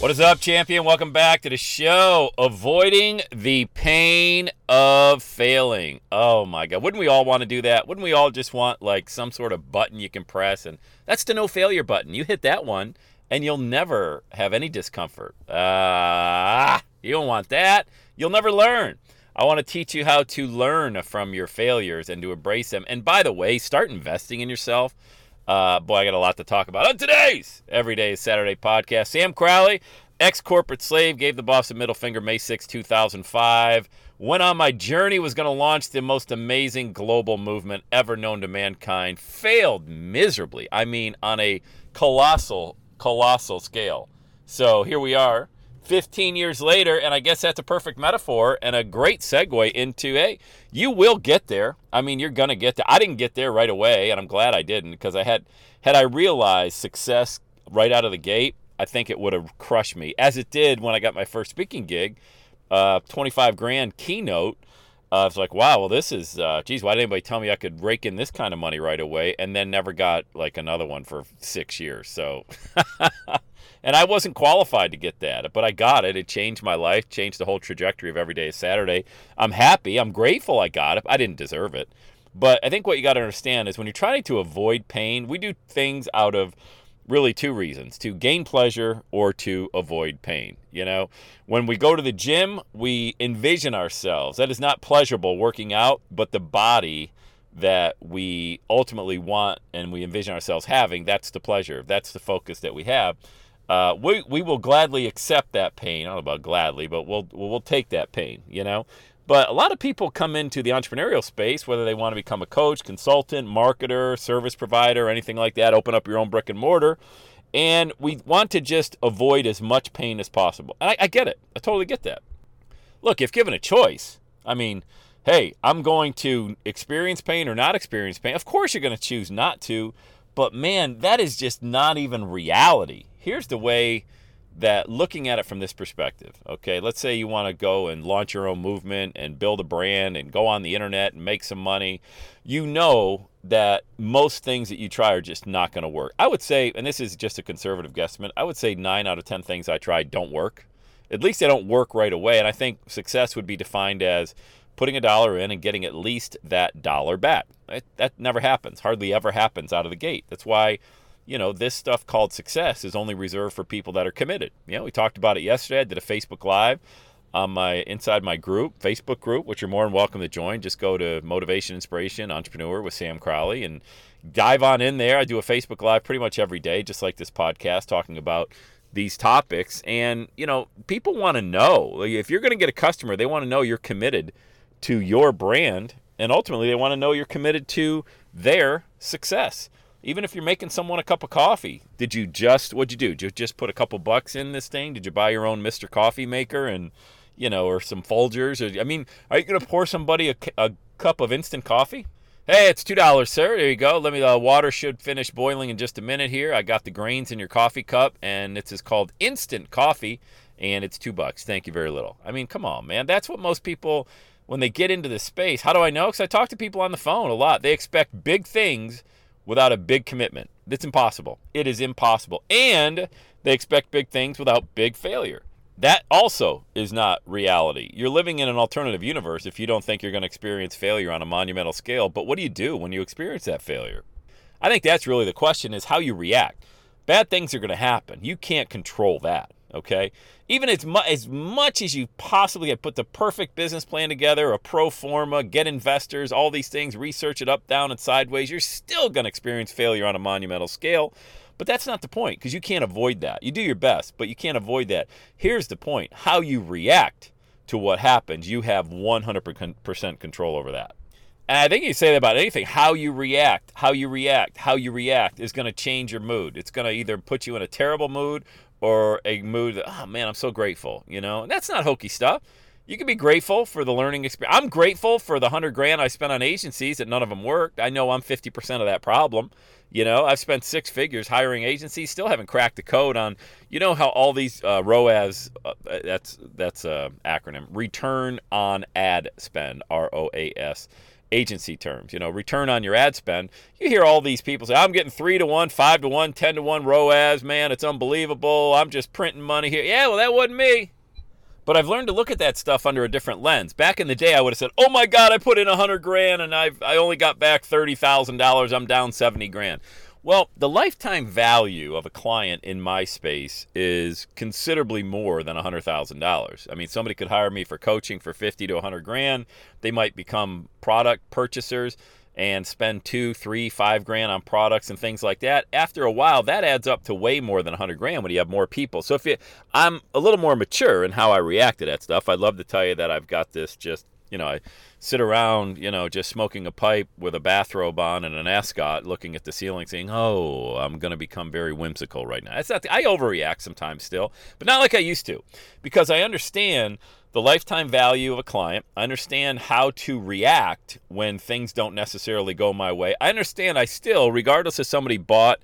What is up, champion? Welcome back to the show. Avoiding the pain of failing. Oh my God. Wouldn't we all want to do that? Wouldn't we all just want like some sort of button you can press? And that's the no failure button. You hit that one and you'll never have any discomfort. Ah, uh, you don't want that. You'll never learn. I want to teach you how to learn from your failures and to embrace them. And by the way, start investing in yourself. Uh, boy, I got a lot to talk about on today's Everyday Saturday podcast. Sam Crowley, ex corporate slave, gave the boss a middle finger May 6, 2005. Went on my journey, was going to launch the most amazing global movement ever known to mankind. Failed miserably. I mean, on a colossal, colossal scale. So here we are 15 years later, and I guess that's a perfect metaphor and a great segue into hey, you will get there. I mean, you're gonna get there. I didn't get there right away, and I'm glad I didn't because I had had I realized success right out of the gate, I think it would have crushed me, as it did when I got my first speaking gig, uh, 25 grand keynote. Uh, it's like, wow, well, this is, uh, geez, why didn't anybody tell me I could rake in this kind of money right away? And then never got like another one for six years. So And I wasn't qualified to get that, but I got it. It changed my life, changed the whole trajectory of every day Saturday. I'm happy. I'm grateful I got it. I didn't deserve it. But I think what you got to understand is when you're trying to avoid pain, we do things out of really two reasons to gain pleasure or to avoid pain. You know, when we go to the gym, we envision ourselves. That is not pleasurable working out, but the body that we ultimately want and we envision ourselves having, that's the pleasure. That's the focus that we have uh, we, we will gladly accept that pain. I don't know about gladly, but we'll, we'll take that pain, you know? But a lot of people come into the entrepreneurial space, whether they want to become a coach, consultant, marketer, service provider, anything like that, open up your own brick and mortar. And we want to just avoid as much pain as possible. And I, I get it. I totally get that. Look, if given a choice, I mean, hey, I'm going to experience pain or not experience pain. Of course, you're going to choose not to. But man, that is just not even reality here's the way that looking at it from this perspective, okay, let's say you want to go and launch your own movement and build a brand and go on the internet and make some money, you know that most things that you try are just not going to work. I would say, and this is just a conservative guesstimate, I would say nine out of 10 things I tried don't work. At least they don't work right away. And I think success would be defined as putting a dollar in and getting at least that dollar back. That never happens, hardly ever happens out of the gate. That's why you know, this stuff called success is only reserved for people that are committed. You know, we talked about it yesterday. I did a Facebook Live on my inside my group, Facebook group, which you're more than welcome to join. Just go to Motivation Inspiration Entrepreneur with Sam Crowley and dive on in there. I do a Facebook Live pretty much every day, just like this podcast, talking about these topics. And, you know, people want to know if you're going to get a customer, they want to know you're committed to your brand. And ultimately, they want to know you're committed to their success even if you're making someone a cup of coffee, did you just what'd you do? Did you just put a couple bucks in this thing? Did you buy your own Mr. Coffee maker and you know, or some Folgers? Or I mean, are you going to pour somebody a, a cup of instant coffee? Hey, it's two dollars, sir. There you go. Let me. The water should finish boiling in just a minute here. I got the grains in your coffee cup, and it's is called instant coffee, and it's two bucks. Thank you very little. I mean, come on, man. That's what most people when they get into this space. How do I know? Because I talk to people on the phone a lot. They expect big things without a big commitment. It's impossible. It is impossible. And they expect big things without big failure. That also is not reality. You're living in an alternative universe if you don't think you're going to experience failure on a monumental scale. But what do you do when you experience that failure? I think that's really the question is how you react. Bad things are going to happen. You can't control that. Okay, even as, mu- as much as you possibly can put the perfect business plan together, a pro forma, get investors, all these things, research it up, down, and sideways, you're still going to experience failure on a monumental scale. But that's not the point because you can't avoid that. You do your best, but you can't avoid that. Here's the point how you react to what happens, you have 100% control over that. And I think you say that about anything. How you react, how you react, how you react is going to change your mood. It's going to either put you in a terrible mood or a mood that, oh man, I'm so grateful, you know? And that's not hokey stuff. You can be grateful for the learning experience. I'm grateful for the hundred grand I spent on agencies that none of them worked. I know I'm 50% of that problem. You know, I've spent six figures hiring agencies, still haven't cracked the code on. You know how all these uh, ROAS, uh, that's that's a acronym, return on ad spend, R O A S, agency terms. You know, return on your ad spend. You hear all these people say, "I'm getting three to one, five to one, ten to one ROAS. Man, it's unbelievable. I'm just printing money here." Yeah, well, that wasn't me. But I've learned to look at that stuff under a different lens. Back in the day, I would have said, "Oh my God, I put in a hundred grand and I've I only got back thirty thousand dollars. I'm down seventy grand." Well, the lifetime value of a client in my space is considerably more than $100,000. I mean, somebody could hire me for coaching for 50 to 100 grand. They might become product purchasers and spend two, three, five grand on products and things like that. After a while, that adds up to way more than 100 grand when you have more people. So if you, I'm a little more mature in how I react to that stuff, I'd love to tell you that I've got this just, you know, I sit around, you know, just smoking a pipe with a bathrobe on and an ascot, looking at the ceiling, saying, "Oh, I'm going to become very whimsical right now." It's not. The, I overreact sometimes still, but not like I used to, because I understand the lifetime value of a client. I understand how to react when things don't necessarily go my way. I understand I still, regardless if somebody bought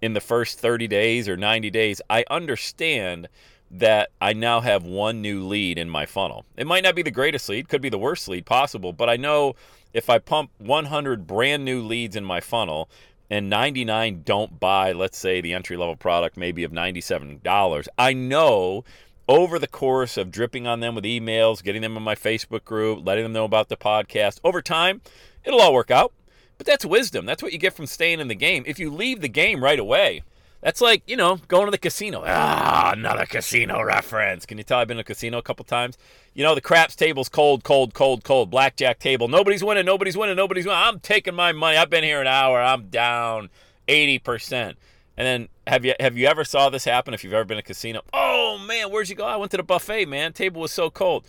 in the first 30 days or 90 days, I understand that I now have one new lead in my funnel. It might not be the greatest lead, could be the worst lead possible, but I know if I pump 100 brand new leads in my funnel and 99 don't buy, let's say, the entry level product maybe of $97, I know over the course of dripping on them with emails, getting them in my Facebook group, letting them know about the podcast, over time, it'll all work out. But that's wisdom. That's what you get from staying in the game. If you leave the game right away, that's like, you know, going to the casino. Ah, another casino reference. Can you tell I've been to a casino a couple times? You know, the craps table's cold, cold, cold, cold. Blackjack table. Nobody's winning, nobody's winning, nobody's winning. I'm taking my money. I've been here an hour. I'm down 80%. And then have you have you ever saw this happen if you've ever been to a casino? Oh man, where'd you go? I went to the buffet, man. Table was so cold.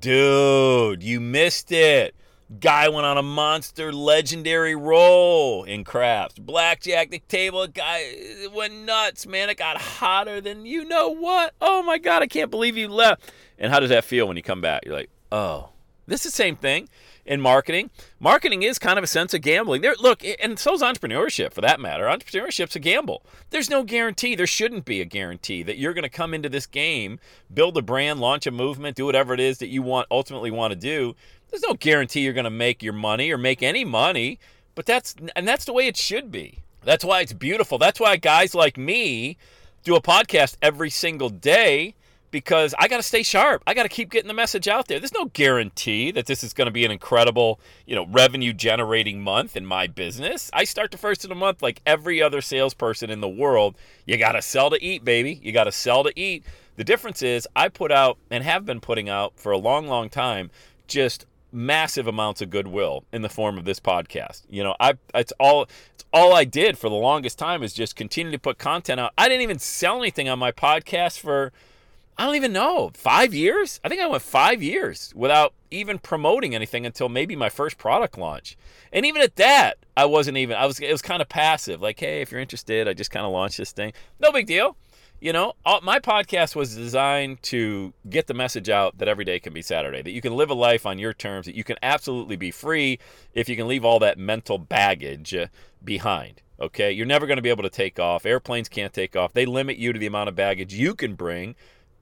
Dude, you missed it. Guy went on a monster legendary roll in craps. Blackjack the table guy went nuts, man. It got hotter than you know what. Oh my god, I can't believe you left. And how does that feel when you come back? You're like, "Oh, this is the same thing." in marketing. Marketing is kind of a sense of gambling. There, look, and so is entrepreneurship for that matter. Entrepreneurship's a gamble. There's no guarantee. There shouldn't be a guarantee that you're going to come into this game, build a brand, launch a movement, do whatever it is that you want ultimately want to do. There's no guarantee you're going to make your money or make any money, but that's and that's the way it should be. That's why it's beautiful. That's why guys like me do a podcast every single day because I got to stay sharp. I got to keep getting the message out there. There's no guarantee that this is going to be an incredible, you know, revenue generating month in my business. I start the first of the month like every other salesperson in the world. You got to sell to eat, baby. You got to sell to eat. The difference is I put out and have been putting out for a long, long time just massive amounts of goodwill in the form of this podcast. You know, I it's all it's all I did for the longest time is just continue to put content out. I didn't even sell anything on my podcast for I don't even know, five years? I think I went five years without even promoting anything until maybe my first product launch. And even at that, I wasn't even, I was, it was kind of passive. Like, hey, if you're interested, I just kind of launched this thing. No big deal. You know, all, my podcast was designed to get the message out that every day can be Saturday, that you can live a life on your terms, that you can absolutely be free if you can leave all that mental baggage uh, behind. Okay, you're never going to be able to take off. Airplanes can't take off. They limit you to the amount of baggage you can bring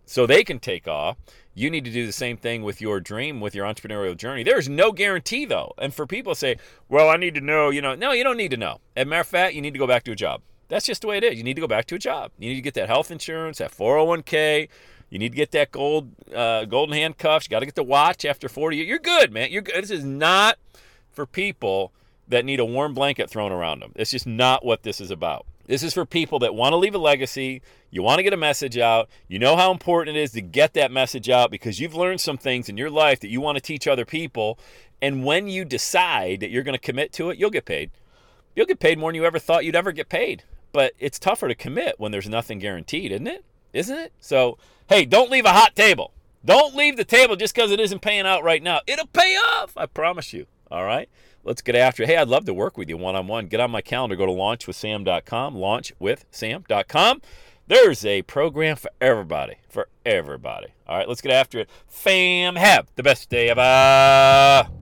so they can take off. You need to do the same thing with your dream, with your entrepreneurial journey. There's no guarantee, though. And for people say, well, I need to know, you know, no, you don't need to know. As a matter of fact, you need to go back to a job. That's just the way it is. You need to go back to a job. You need to get that health insurance, that 401k. You need to get that gold, uh, golden handcuffs. You got to get the watch after 40 years. You're good, man. You're good. This is not for people that need a warm blanket thrown around them. It's just not what this is about. This is for people that want to leave a legacy, you want to get a message out, you know how important it is to get that message out because you've learned some things in your life that you want to teach other people. And when you decide that you're going to commit to it, you'll get paid. You'll get paid more than you ever thought you'd ever get paid. But it's tougher to commit when there's nothing guaranteed, isn't it? Isn't it? So, hey, don't leave a hot table. Don't leave the table just because it isn't paying out right now. It'll pay off, I promise you. All right? Let's get after it. Hey, I'd love to work with you one on one. Get on my calendar. Go to launchwithsam.com. Launchwithsam.com. There's a program for everybody. For everybody. All right, let's get after it. Fam, have the best day ever.